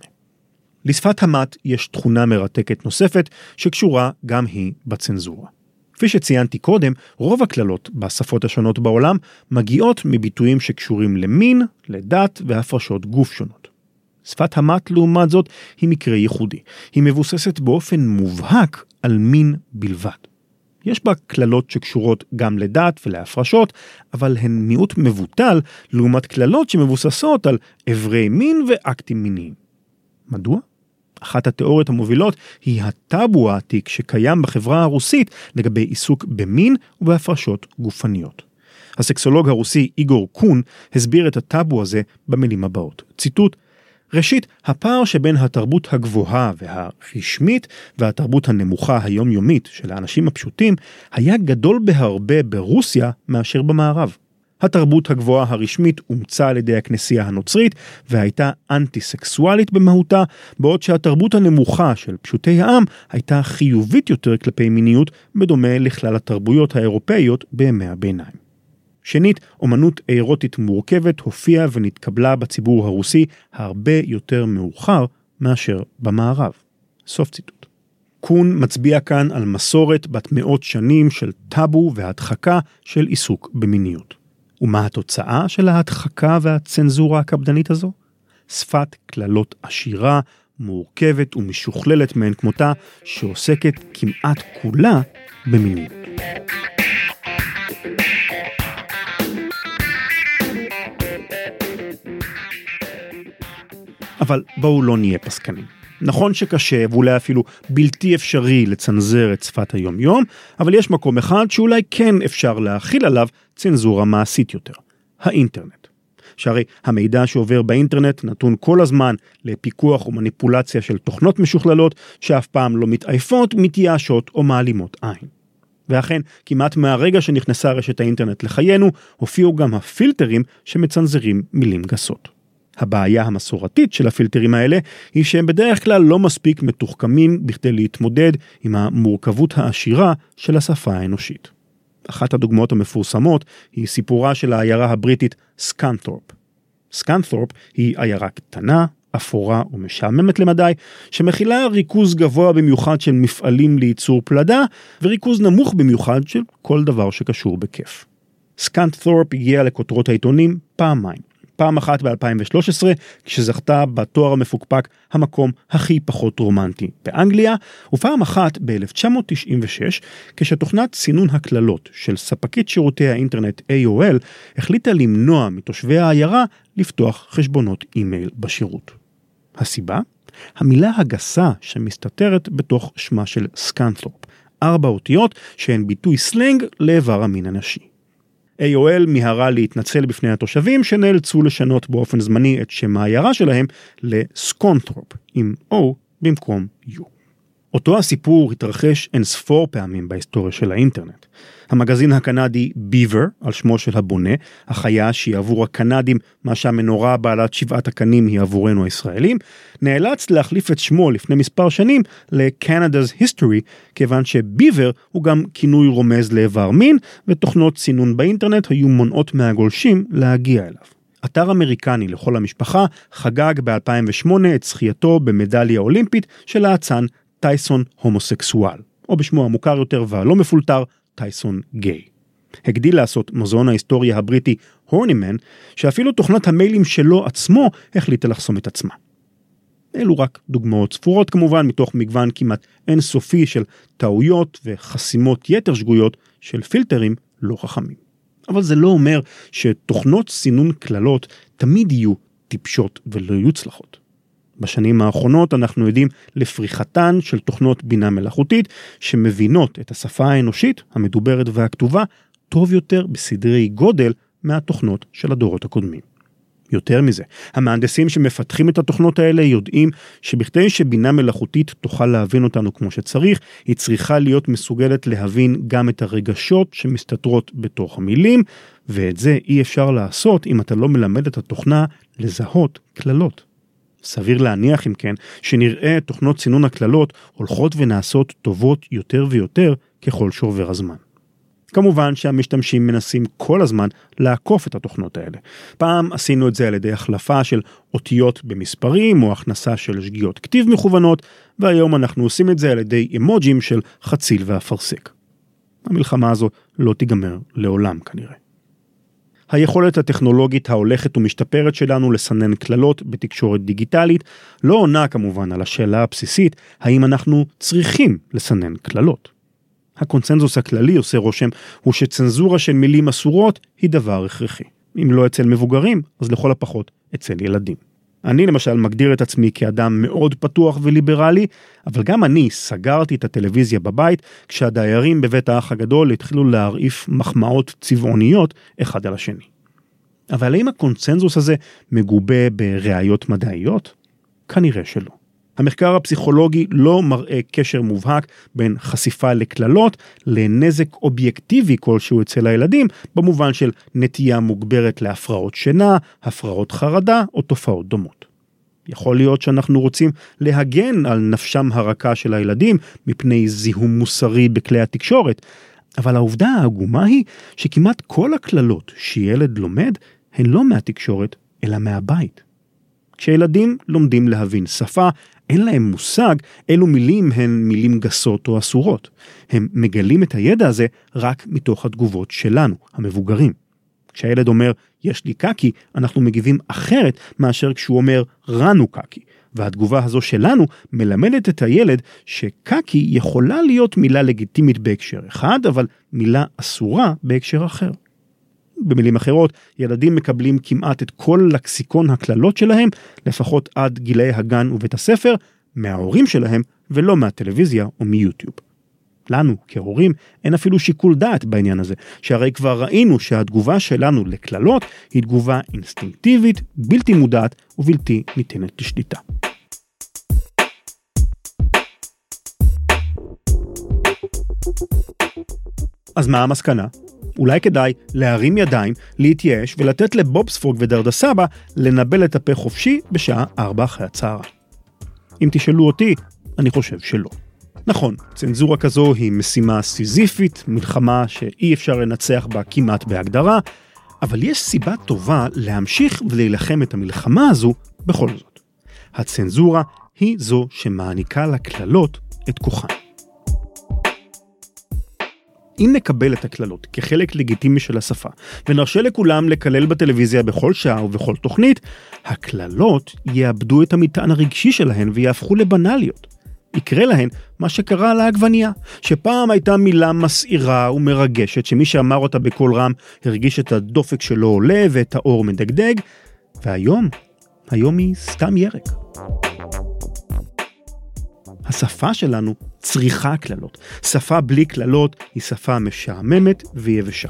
לשפת המט יש תכונה מרתקת נוספת שקשורה גם היא בצנזורה. כפי שציינתי קודם, רוב הקללות בשפות השונות בעולם מגיעות מביטויים שקשורים למין, לדת והפרשות גוף שונות. שפת המט לעומת זאת היא מקרה ייחודי. היא מבוססת באופן מובהק על מין בלבד. יש בה קללות שקשורות גם לדת ולהפרשות, אבל הן מיעוט מבוטל לעומת קללות שמבוססות על אברי מין ואקטים מיניים. מדוע? אחת התיאוריות המובילות היא הטאבו העתיק שקיים בחברה הרוסית לגבי עיסוק במין ובהפרשות גופניות. הסקסולוג הרוסי איגור קון הסביר את הטאבו הזה במילים הבאות, ציטוט ראשית, הפער שבין התרבות הגבוהה והרשמית והתרבות הנמוכה היומיומית של האנשים הפשוטים היה גדול בהרבה ברוסיה מאשר במערב. התרבות הגבוהה הרשמית אומצה על ידי הכנסייה הנוצרית והייתה אנטי סקסואלית במהותה, בעוד שהתרבות הנמוכה של פשוטי העם הייתה חיובית יותר כלפי מיניות בדומה לכלל התרבויות האירופאיות בימי הביניים. שנית, אומנות אירוטית מורכבת הופיעה ונתקבלה בציבור הרוסי הרבה יותר מאוחר מאשר במערב. סוף ציטוט. קון מצביע כאן על מסורת בת מאות שנים של טאבו והדחקה של עיסוק במיניות. ומה התוצאה של ההדחקה והצנזורה הקפדנית הזו? שפת קללות עשירה, מורכבת ומשוכללת מאין כמותה, שעוסקת כמעט כולה במיניות. אבל בואו לא נהיה פסקנים. נכון שקשה ואולי אפילו בלתי אפשרי לצנזר את שפת היומיום, אבל יש מקום אחד שאולי כן אפשר להכיל עליו צנזורה מעשית יותר, האינטרנט. שהרי המידע שעובר באינטרנט נתון כל הזמן לפיקוח ומניפולציה של תוכנות משוכללות שאף פעם לא מתעייפות, מתייאשות או מעלימות עין. ואכן, כמעט מהרגע שנכנסה רשת האינטרנט לחיינו, הופיעו גם הפילטרים שמצנזרים מילים גסות. הבעיה המסורתית של הפילטרים האלה היא שהם בדרך כלל לא מספיק מתוחכמים בכדי להתמודד עם המורכבות העשירה של השפה האנושית. אחת הדוגמאות המפורסמות היא סיפורה של העיירה הבריטית סקנת'ורפ. סקנת'ורפ היא עיירה קטנה, אפורה ומשעממת למדי, שמכילה ריכוז גבוה במיוחד של מפעלים לייצור פלדה, וריכוז נמוך במיוחד של כל דבר שקשור בכיף. סקנת'ורפ הגיע לכותרות העיתונים פעמיים. פעם אחת ב-2013 כשזכתה בתואר המפוקפק המקום הכי פחות רומנטי באנגליה, ופעם אחת ב-1996 כשתוכנת סינון הקללות של ספקית שירותי האינטרנט AOL החליטה למנוע מתושבי העיירה לפתוח חשבונות אימייל בשירות. הסיבה? המילה הגסה שמסתתרת בתוך שמה של סקנת'רופ, ארבע אותיות שהן ביטוי סלנג לאיבר המין הנשי. AOL מיהרה להתנצל בפני התושבים שנאלצו לשנות באופן זמני את שם העיירה שלהם לסקונטרופ עם O במקום U. אותו הסיפור התרחש אין ספור פעמים בהיסטוריה של האינטרנט. המגזין הקנדי ביבר, על שמו של הבונה, החיה שהיא עבור הקנדים מה שהמנורה בעלת שבעת הקנים היא עבורנו הישראלים, נאלץ להחליף את שמו לפני מספר שנים ל-Canada's History, כיוון שביבר הוא גם כינוי רומז לאיבר מין, ותוכנות סינון באינטרנט היו מונעות מהגולשים להגיע אליו. אתר אמריקני לכל המשפחה חגג ב-2008 את זכייתו במדליה אולימפית של האצן טייסון הומוסקסואל, או בשמו המוכר יותר והלא מפולטר, טייסון גיי. הגדיל לעשות מוזיאון ההיסטוריה הבריטי הורנימן, שאפילו תוכנת המיילים שלו עצמו החליטה לחסום את עצמה. אלו רק דוגמאות ספורות כמובן מתוך מגוון כמעט אינסופי של טעויות וחסימות יתר שגויות של פילטרים לא חכמים. אבל זה לא אומר שתוכנות סינון קללות תמיד יהיו טיפשות ולא יוצלחות. בשנים האחרונות אנחנו עדים לפריחתן של תוכנות בינה מלאכותית שמבינות את השפה האנושית המדוברת והכתובה טוב יותר בסדרי גודל מהתוכנות של הדורות הקודמים. יותר מזה, המהנדסים שמפתחים את התוכנות האלה יודעים שבכדי שבינה מלאכותית תוכל להבין אותנו כמו שצריך, היא צריכה להיות מסוגלת להבין גם את הרגשות שמסתתרות בתוך המילים, ואת זה אי אפשר לעשות אם אתה לא מלמד את התוכנה לזהות קללות. סביר להניח אם כן, שנראה תוכנות סינון הקללות הולכות ונעשות טובות יותר ויותר ככל שעובר הזמן. כמובן שהמשתמשים מנסים כל הזמן לעקוף את התוכנות האלה. פעם עשינו את זה על ידי החלפה של אותיות במספרים או הכנסה של שגיאות כתיב מכוונות, והיום אנחנו עושים את זה על ידי אמוג'ים של חציל ואפרסק. המלחמה הזו לא תיגמר לעולם כנראה. היכולת הטכנולוגית ההולכת ומשתפרת שלנו לסנן קללות בתקשורת דיגיטלית לא עונה כמובן על השאלה הבסיסית האם אנחנו צריכים לסנן קללות. הקונצנזוס הכללי עושה רושם הוא שצנזורה של מילים אסורות היא דבר הכרחי. אם לא אצל מבוגרים, אז לכל הפחות אצל ילדים. אני למשל מגדיר את עצמי כאדם מאוד פתוח וליברלי, אבל גם אני סגרתי את הטלוויזיה בבית כשהדיירים בבית האח הגדול התחילו להרעיף מחמאות צבעוניות אחד על השני. אבל האם הקונצנזוס הזה מגובה בראיות מדעיות? כנראה שלא. המחקר הפסיכולוגי לא מראה קשר מובהק בין חשיפה לקללות לנזק אובייקטיבי כלשהו אצל הילדים, במובן של נטייה מוגברת להפרעות שינה, הפרעות חרדה או תופעות דומות. יכול להיות שאנחנו רוצים להגן על נפשם הרכה של הילדים מפני זיהום מוסרי בכלי התקשורת, אבל העובדה העגומה היא שכמעט כל הקללות שילד לומד הן לא מהתקשורת, אלא מהבית. כשילדים לומדים להבין שפה, אין להם מושג אילו מילים הן מילים גסות או אסורות. הם מגלים את הידע הזה רק מתוך התגובות שלנו, המבוגרים. כשהילד אומר, יש לי קקי, אנחנו מגיבים אחרת מאשר כשהוא אומר, רנו קקי. והתגובה הזו שלנו מלמדת את הילד שקקי יכולה להיות מילה לגיטימית בהקשר אחד, אבל מילה אסורה בהקשר אחר. במילים אחרות, ילדים מקבלים כמעט את כל לקסיקון הקללות שלהם, לפחות עד גילאי הגן ובית הספר, מההורים שלהם ולא מהטלוויזיה או מיוטיוב. לנו, כהורים, אין אפילו שיקול דעת בעניין הזה, שהרי כבר ראינו שהתגובה שלנו לקללות היא תגובה אינסטינקטיבית, בלתי מודעת ובלתי ניתנת לשליטה. אז מה המסקנה? אולי כדאי להרים ידיים, להתייאש ולתת לבובספוג ודרדה סבא לנבל את הפה חופשי בשעה 4 אחרי הצהריים. אם תשאלו אותי, אני חושב שלא. נכון, צנזורה כזו היא משימה סיזיפית, מלחמה שאי אפשר לנצח בה כמעט בהגדרה, אבל יש סיבה טובה להמשיך ולהילחם את המלחמה הזו בכל זאת. הצנזורה היא זו שמעניקה לקללות את כוחן. אם נקבל את הקללות כחלק לגיטימי של השפה, ונרשה לכולם לקלל בטלוויזיה בכל שעה ובכל תוכנית, הקללות יאבדו את המטען הרגשי שלהן ויהפכו לבנאליות. יקרה להן מה שקרה לעגבנייה, שפעם הייתה מילה מסעירה ומרגשת, שמי שאמר אותה בקול רם הרגיש את הדופק שלו עולה ואת האור מדגדג, והיום, היום היא סתם ירק. השפה שלנו צריכה קללות. שפה בלי קללות היא שפה משעממת ויבשה.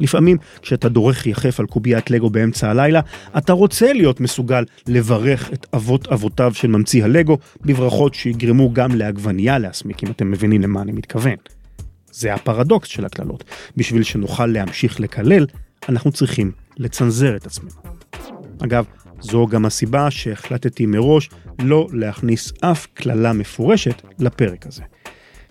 לפעמים כשאתה דורך יחף על קוביית לגו באמצע הלילה, אתה רוצה להיות מסוגל לברך את אבות אבותיו של ממציא הלגו בברכות שיגרמו גם לעגבנייה להסמיק, אם אתם מבינים למה אני מתכוון. זה הפרדוקס של הקללות. בשביל שנוכל להמשיך לקלל, אנחנו צריכים לצנזר את עצמנו. אגב, זו גם הסיבה שהחלטתי מראש לא להכניס אף קללה מפורשת לפרק הזה.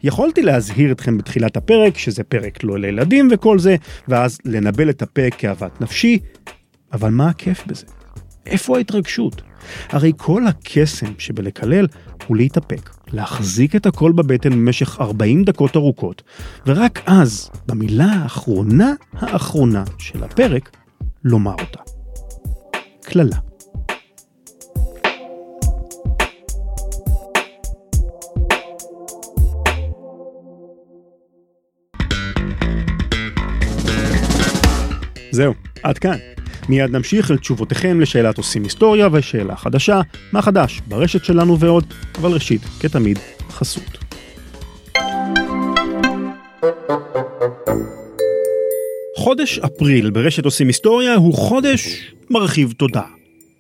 יכולתי להזהיר אתכם בתחילת הפרק שזה פרק לא לילדים וכל זה, ואז לנבל את הפה כאוות נפשי, אבל מה הכיף בזה? איפה ההתרגשות? הרי כל הקסם שבלקלל הוא להתאפק, להחזיק את הכל בבטן במשך 40 דקות ארוכות, ורק אז, במילה האחרונה האחרונה של הפרק, לומר אותה. קללה. זהו, עד כאן. מיד נמשיך אל תשובותיכם לשאלת עושים היסטוריה ושאלה חדשה, מה חדש ברשת שלנו ועוד, אבל ראשית, כתמיד, חסות. חודש אפריל ברשת עושים היסטוריה הוא חודש מרחיב תודעה.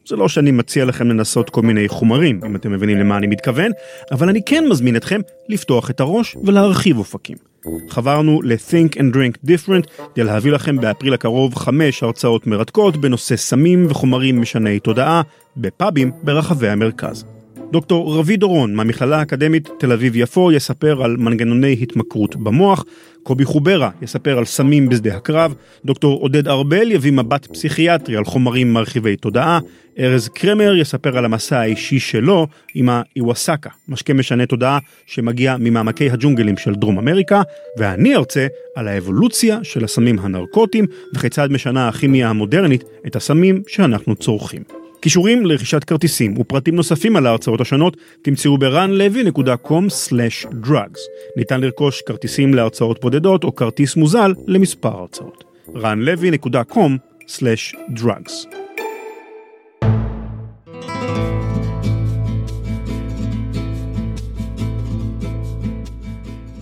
זה לא שאני מציע לכם לנסות כל מיני חומרים, אם אתם מבינים למה אני מתכוון, אבל אני כן מזמין אתכם לפתוח את הראש ולהרחיב אופקים. חברנו ל-Think and Drink Different כדי להביא לכם באפריל הקרוב חמש הרצאות מרתקות בנושא סמים וחומרים משני תודעה בפאבים ברחבי המרכז. דוקטור רבי דורון מהמכללה האקדמית תל אביב-יפו יספר על מנגנוני התמכרות במוח, קובי חוברה יספר על סמים בשדה הקרב, דוקטור עודד ארבל יביא מבט פסיכיאטרי על חומרים מרחיבי תודעה, ארז קרמר יספר על המסע האישי שלו עם האיווסקה, משקה משנה תודעה שמגיע ממעמקי הג'ונגלים של דרום אמריקה, ואני ארצה על האבולוציה של הסמים הנרקוטיים וכיצד משנה הכימיה המודרנית את הסמים שאנחנו צורכים. קישורים לרכישת כרטיסים ופרטים נוספים על ההרצאות השונות תמצאו ב-runlevy.com/drugs. ניתן לרכוש כרטיסים להרצאות בודדות או כרטיס מוזל למספר הרצאות. runlevy.com/drugs.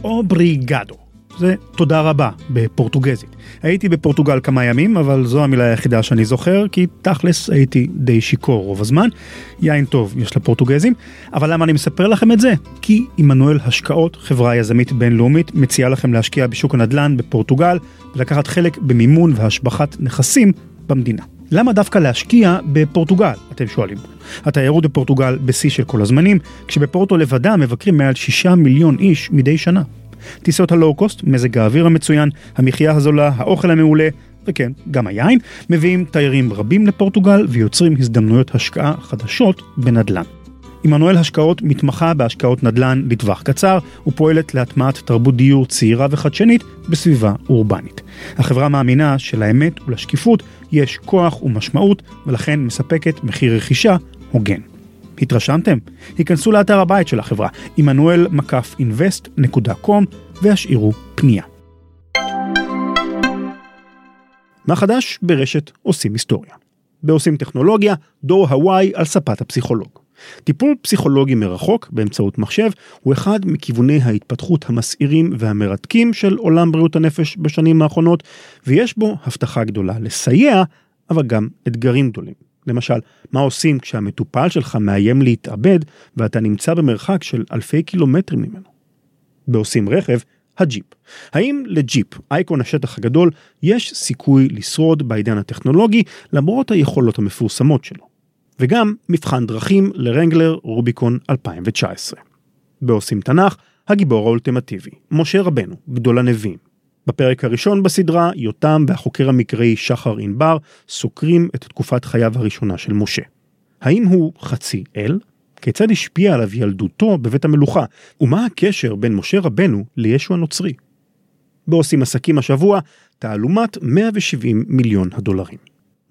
אובריגדו. זה תודה רבה בפורטוגזית. הייתי בפורטוגל כמה ימים, אבל זו המילה היחידה שאני זוכר, כי תכלס הייתי די שיכור רוב הזמן. יין טוב יש לפורטוגזים, אבל למה אני מספר לכם את זה? כי עמנואל השקעות, חברה יזמית בינלאומית, מציעה לכם להשקיע בשוק הנדל"ן בפורטוגל, ולקחת חלק במימון והשבחת נכסים במדינה. למה דווקא להשקיע בפורטוגל, אתם שואלים. התיירות בפורטוגל בשיא של כל הזמנים, כשבפורטו לבדה מבקרים מעל 6 מיליון איש מדי שנה. טיסות הלואו-קוסט, מזג האוויר המצוין, המחיה הזולה, האוכל המעולה, וכן, גם היין, מביאים תיירים רבים לפורטוגל ויוצרים הזדמנויות השקעה חדשות בנדל"ן. עמנואל השקעות מתמחה בהשקעות נדל"ן לטווח קצר ופועלת להטמעת תרבות דיור צעירה וחדשנית בסביבה אורבנית. החברה מאמינה שלאמת ולשקיפות יש כוח ומשמעות ולכן מספקת מחיר רכישה הוגן. התרשמתם? היכנסו לאתר הבית של החברה, עמנואל-invest.com והשאירו פנייה. מה חדש ברשת עושים היסטוריה? בעושים טכנולוגיה, דור הוואי על ספת הפסיכולוג. טיפול פסיכולוגי מרחוק באמצעות מחשב הוא אחד מכיווני ההתפתחות המסעירים והמרתקים של עולם בריאות הנפש בשנים האחרונות, ויש בו הבטחה גדולה לסייע, אבל גם אתגרים גדולים. למשל, מה עושים כשהמטופל שלך מאיים להתאבד ואתה נמצא במרחק של אלפי קילומטרים ממנו? בעושים רכב, הג'יפ. האם לג'יפ, אייקון השטח הגדול, יש סיכוי לשרוד בעידן הטכנולוגי למרות היכולות המפורסמות שלו? וגם מבחן דרכים לרנגלר רוביקון 2019. בעושים תנ"ך, הגיבור האולטימטיבי, משה רבנו, גדול הנביאים. בפרק הראשון בסדרה, יותם והחוקר המקראי שחר ענבר סוקרים את תקופת חייו הראשונה של משה. האם הוא חצי אל? כיצד השפיע עליו ילדותו בבית המלוכה? ומה הקשר בין משה רבנו לישו הנוצרי? בעושים עסקים השבוע, תעלומת 170 מיליון הדולרים.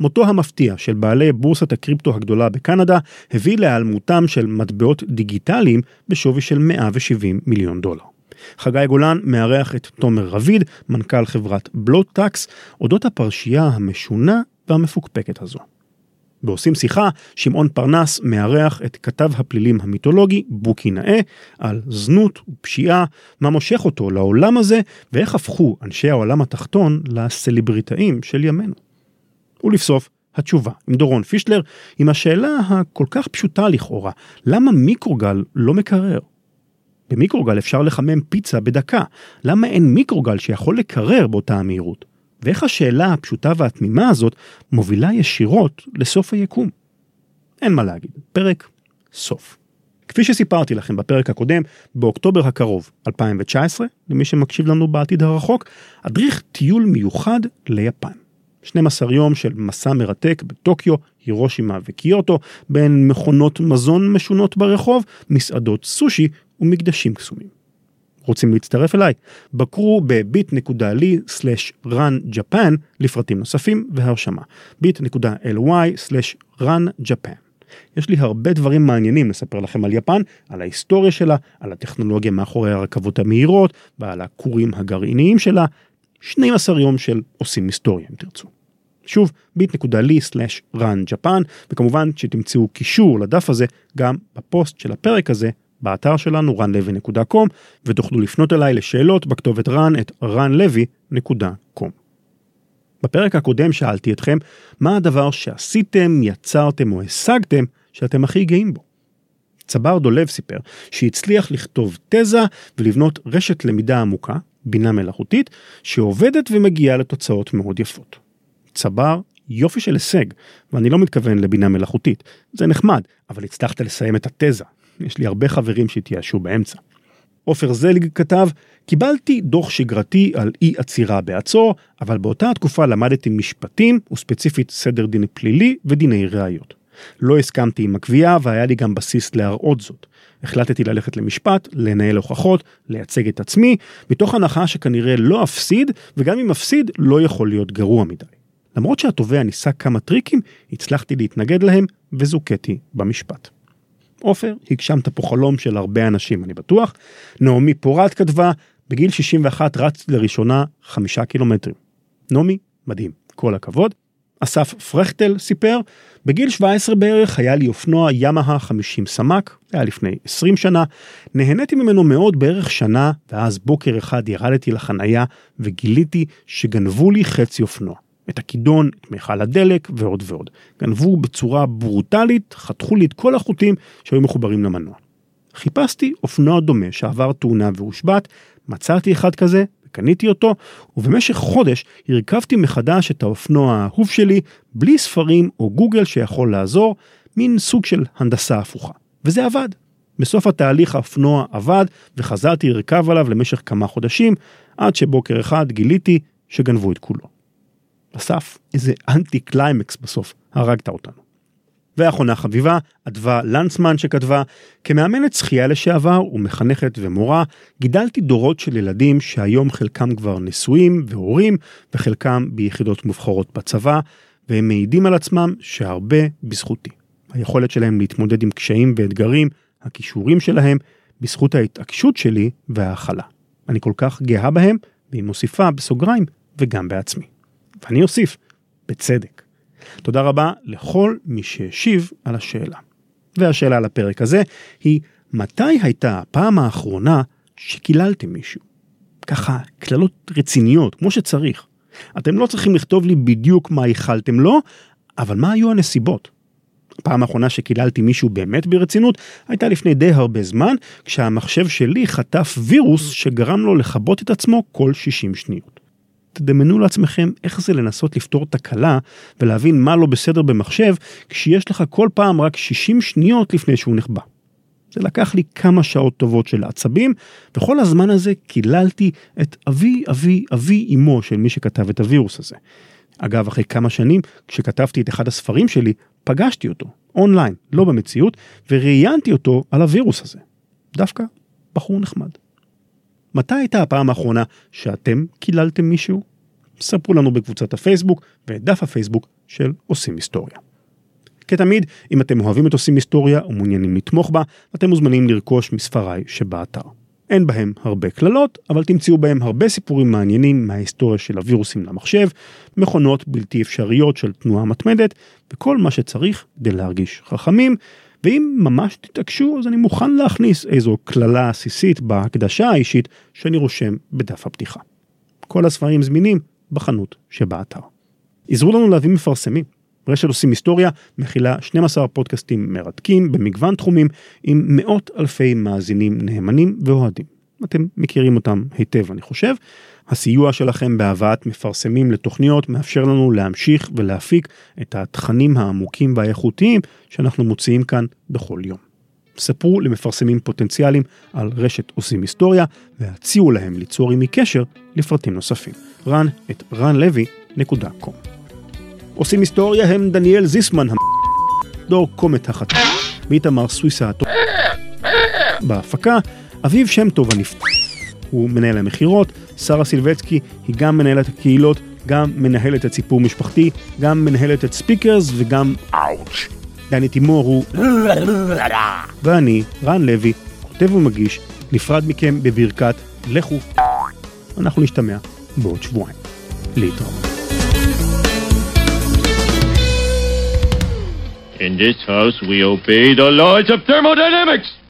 מותו המפתיע של בעלי בורסת הקריפטו הגדולה בקנדה הביא להיעלמותם של מטבעות דיגיטליים בשווי של 170 מיליון דולר. חגי גולן מארח את תומר רביד, מנכ"ל חברת בלוטטקס, אודות הפרשייה המשונה והמפוקפקת הזו. בעושים שיחה, שמעון פרנס מארח את כתב הפלילים המיתולוגי בוקי נאה על זנות ופשיעה, מה מושך אותו לעולם הזה ואיך הפכו אנשי העולם התחתון לסלבריטאים של ימינו. ולבסוף, התשובה עם דורון פישלר עם השאלה הכל כך פשוטה לכאורה, למה מיקרוגל לא מקרר? במיקרוגל אפשר לחמם פיצה בדקה, למה אין מיקרוגל שיכול לקרר באותה המהירות? ואיך השאלה הפשוטה והתמימה הזאת מובילה ישירות לסוף היקום? אין מה להגיד, פרק סוף. כפי שסיפרתי לכם בפרק הקודם, באוקטובר הקרוב, 2019, למי שמקשיב לנו בעתיד הרחוק, אדריך טיול מיוחד ליפן. 12 יום של מסע מרתק בטוקיו, הירושימה וקיוטו, בין מכונות מזון משונות ברחוב, מסעדות סושי ומקדשים קסומים. רוצים להצטרף אליי? בקרו ב-bit.ly/runjapan לפרטים נוספים והרשמה. bit.ly/runjapan. יש לי הרבה דברים מעניינים לספר לכם על יפן, על ההיסטוריה שלה, על הטכנולוגיה מאחורי הרכבות המהירות ועל הכורים הגרעיניים שלה. 12 יום של עושים היסטוריה אם תרצו. שוב bit.ly/runjapan וכמובן שתמצאו קישור לדף הזה גם בפוסט של הפרק הזה באתר שלנו ranlevy.com ותוכלו לפנות אליי לשאלות בכתובת run את ranlevy.com. בפרק הקודם שאלתי אתכם מה הדבר שעשיתם, יצרתם או השגתם שאתם הכי גאים בו. צבר דולב סיפר שהצליח לכתוב תזה ולבנות רשת למידה עמוקה, בינה מלאכותית, שעובדת ומגיעה לתוצאות מאוד יפות. צבר יופי של הישג, ואני לא מתכוון לבינה מלאכותית, זה נחמד, אבל הצלחת לסיים את התזה, יש לי הרבה חברים שהתייאשו באמצע. עופר זליג כתב, קיבלתי דוח שגרתי על אי עצירה בעצור, אבל באותה התקופה למדתי משפטים, וספציפית סדר דין פלילי ודיני ראיות. לא הסכמתי עם הקביעה והיה לי גם בסיס להראות זאת. החלטתי ללכת למשפט, לנהל הוכחות, לייצג את עצמי, מתוך הנחה שכנראה לא אפסיד, וגם אם אפסיד, לא יכול להיות גרוע מדי. למרות שהתובע ניסה כמה טריקים, הצלחתי להתנגד להם וזוכיתי במשפט. עופר, הגשמת פה חלום של הרבה אנשים, אני בטוח. נעמי פורט כתבה, בגיל 61 רצתי לראשונה חמישה קילומטרים. נעמי, מדהים, כל הכבוד. אסף פרכטל סיפר, בגיל 17 בערך היה לי אופנוע ימאה 50 סמ"ק, זה היה לפני 20 שנה, נהניתי ממנו מאוד בערך שנה, ואז בוקר אחד ירדתי לחנייה וגיליתי שגנבו לי חצי אופנוע. את הכידון, את מיכל הדלק ועוד ועוד. גנבו בצורה ברוטלית, חתכו לי את כל החוטים שהיו מחוברים למנוע. חיפשתי אופנוע דומה שעבר תאונה והושבת, מצאתי אחד כזה, קניתי אותו, ובמשך חודש הרכבתי מחדש את האופנוע האהוב שלי, בלי ספרים או גוגל שיכול לעזור, מין סוג של הנדסה הפוכה. וזה עבד. בסוף התהליך האופנוע עבד, וחזרתי לרכב עליו למשך כמה חודשים, עד שבוקר אחד גיליתי שגנבו את כולו. אסף, איזה אנטי קליימקס בסוף, הרגת אותנו. ואחרונה חביבה, אדווה לנצמן שכתבה, כמאמנת שחייה לשעבר ומחנכת ומורה, גידלתי דורות של ילדים שהיום חלקם כבר נשואים והורים, וחלקם ביחידות מובחרות בצבא, והם מעידים על עצמם שהרבה בזכותי. היכולת שלהם להתמודד עם קשיים ואתגרים, הכישורים שלהם, בזכות ההתעקשות שלי וההכלה. אני כל כך גאה בהם, והיא מוסיפה בסוגריים, וגם בעצמי. ואני אוסיף, בצדק. תודה רבה לכל מי שהשיב על השאלה. והשאלה על הפרק הזה היא, מתי הייתה הפעם האחרונה שקיללתם מישהו? ככה, קללות רציניות, כמו שצריך. אתם לא צריכים לכתוב לי בדיוק מה איחלתם לו, אבל מה היו הנסיבות? הפעם האחרונה שקיללתי מישהו באמת ברצינות הייתה לפני די הרבה זמן, כשהמחשב שלי חטף וירוס שגרם לו לכבות את עצמו כל 60 שניות. תדמיינו לעצמכם איך זה לנסות לפתור תקלה ולהבין מה לא בסדר במחשב כשיש לך כל פעם רק 60 שניות לפני שהוא נחבא. זה לקח לי כמה שעות טובות של עצבים, וכל הזמן הזה קיללתי את אבי אבי אבי אמו של מי שכתב את הווירוס הזה. אגב, אחרי כמה שנים, כשכתבתי את אחד הספרים שלי, פגשתי אותו, אונליין, לא במציאות, וראיינתי אותו על הווירוס הזה. דווקא בחור נחמד. מתי הייתה הפעם האחרונה שאתם קיללתם מישהו? ספרו לנו בקבוצת הפייסבוק ואת דף הפייסבוק של עושים היסטוריה. כתמיד, אם אתם אוהבים את עושים היסטוריה ומעוניינים לתמוך בה, אתם מוזמנים לרכוש מספריי שבאתר. אין בהם הרבה קללות, אבל תמצאו בהם הרבה סיפורים מעניינים מההיסטוריה של הווירוסים למחשב, מכונות בלתי אפשריות של תנועה מתמדת, וכל מה שצריך כדי להרגיש חכמים, ואם ממש תתעקשו אז אני מוכן להכניס איזו קללה עסיסית בהקדשה האישית שאני רושם בדף הפתיחה. כל הספרים זמינים בחנות שבאתר. עזרו לנו להביא מפרסמים. רשת עושים היסטוריה מכילה 12 פודקאסטים מרתקים במגוון תחומים עם מאות אלפי מאזינים נאמנים ואוהדים. אתם מכירים אותם היטב אני חושב. הסיוע שלכם בהבאת מפרסמים לתוכניות מאפשר לנו להמשיך ולהפיק את התכנים העמוקים והאיכותיים שאנחנו מוציאים כאן בכל יום. ספרו למפרסמים פוטנציאליים על רשת עושים היסטוריה והציעו להם ליצור עימי קשר לפרטים נוספים. רן את ranlevy.com עושים היסטוריה הם דניאל זיסמן, דור קומט החתום, ואיתמר סוויסה בהפקה, אביב שם טוב הנפטר. הוא מנהל המכירות, שרה סילבצקי היא גם מנהלת הקהילות, גם מנהלת את סיפור משפחתי, גם מנהלת את ספיקרס וגם אאוץ'. דני תימור הוא ואני, רן לוי, כותב ומגיש, נפרד מכם בברכת לכו. אנחנו נשתמע בעוד שבועיים. להתראות. In this house, we obey the laws of thermodynamics.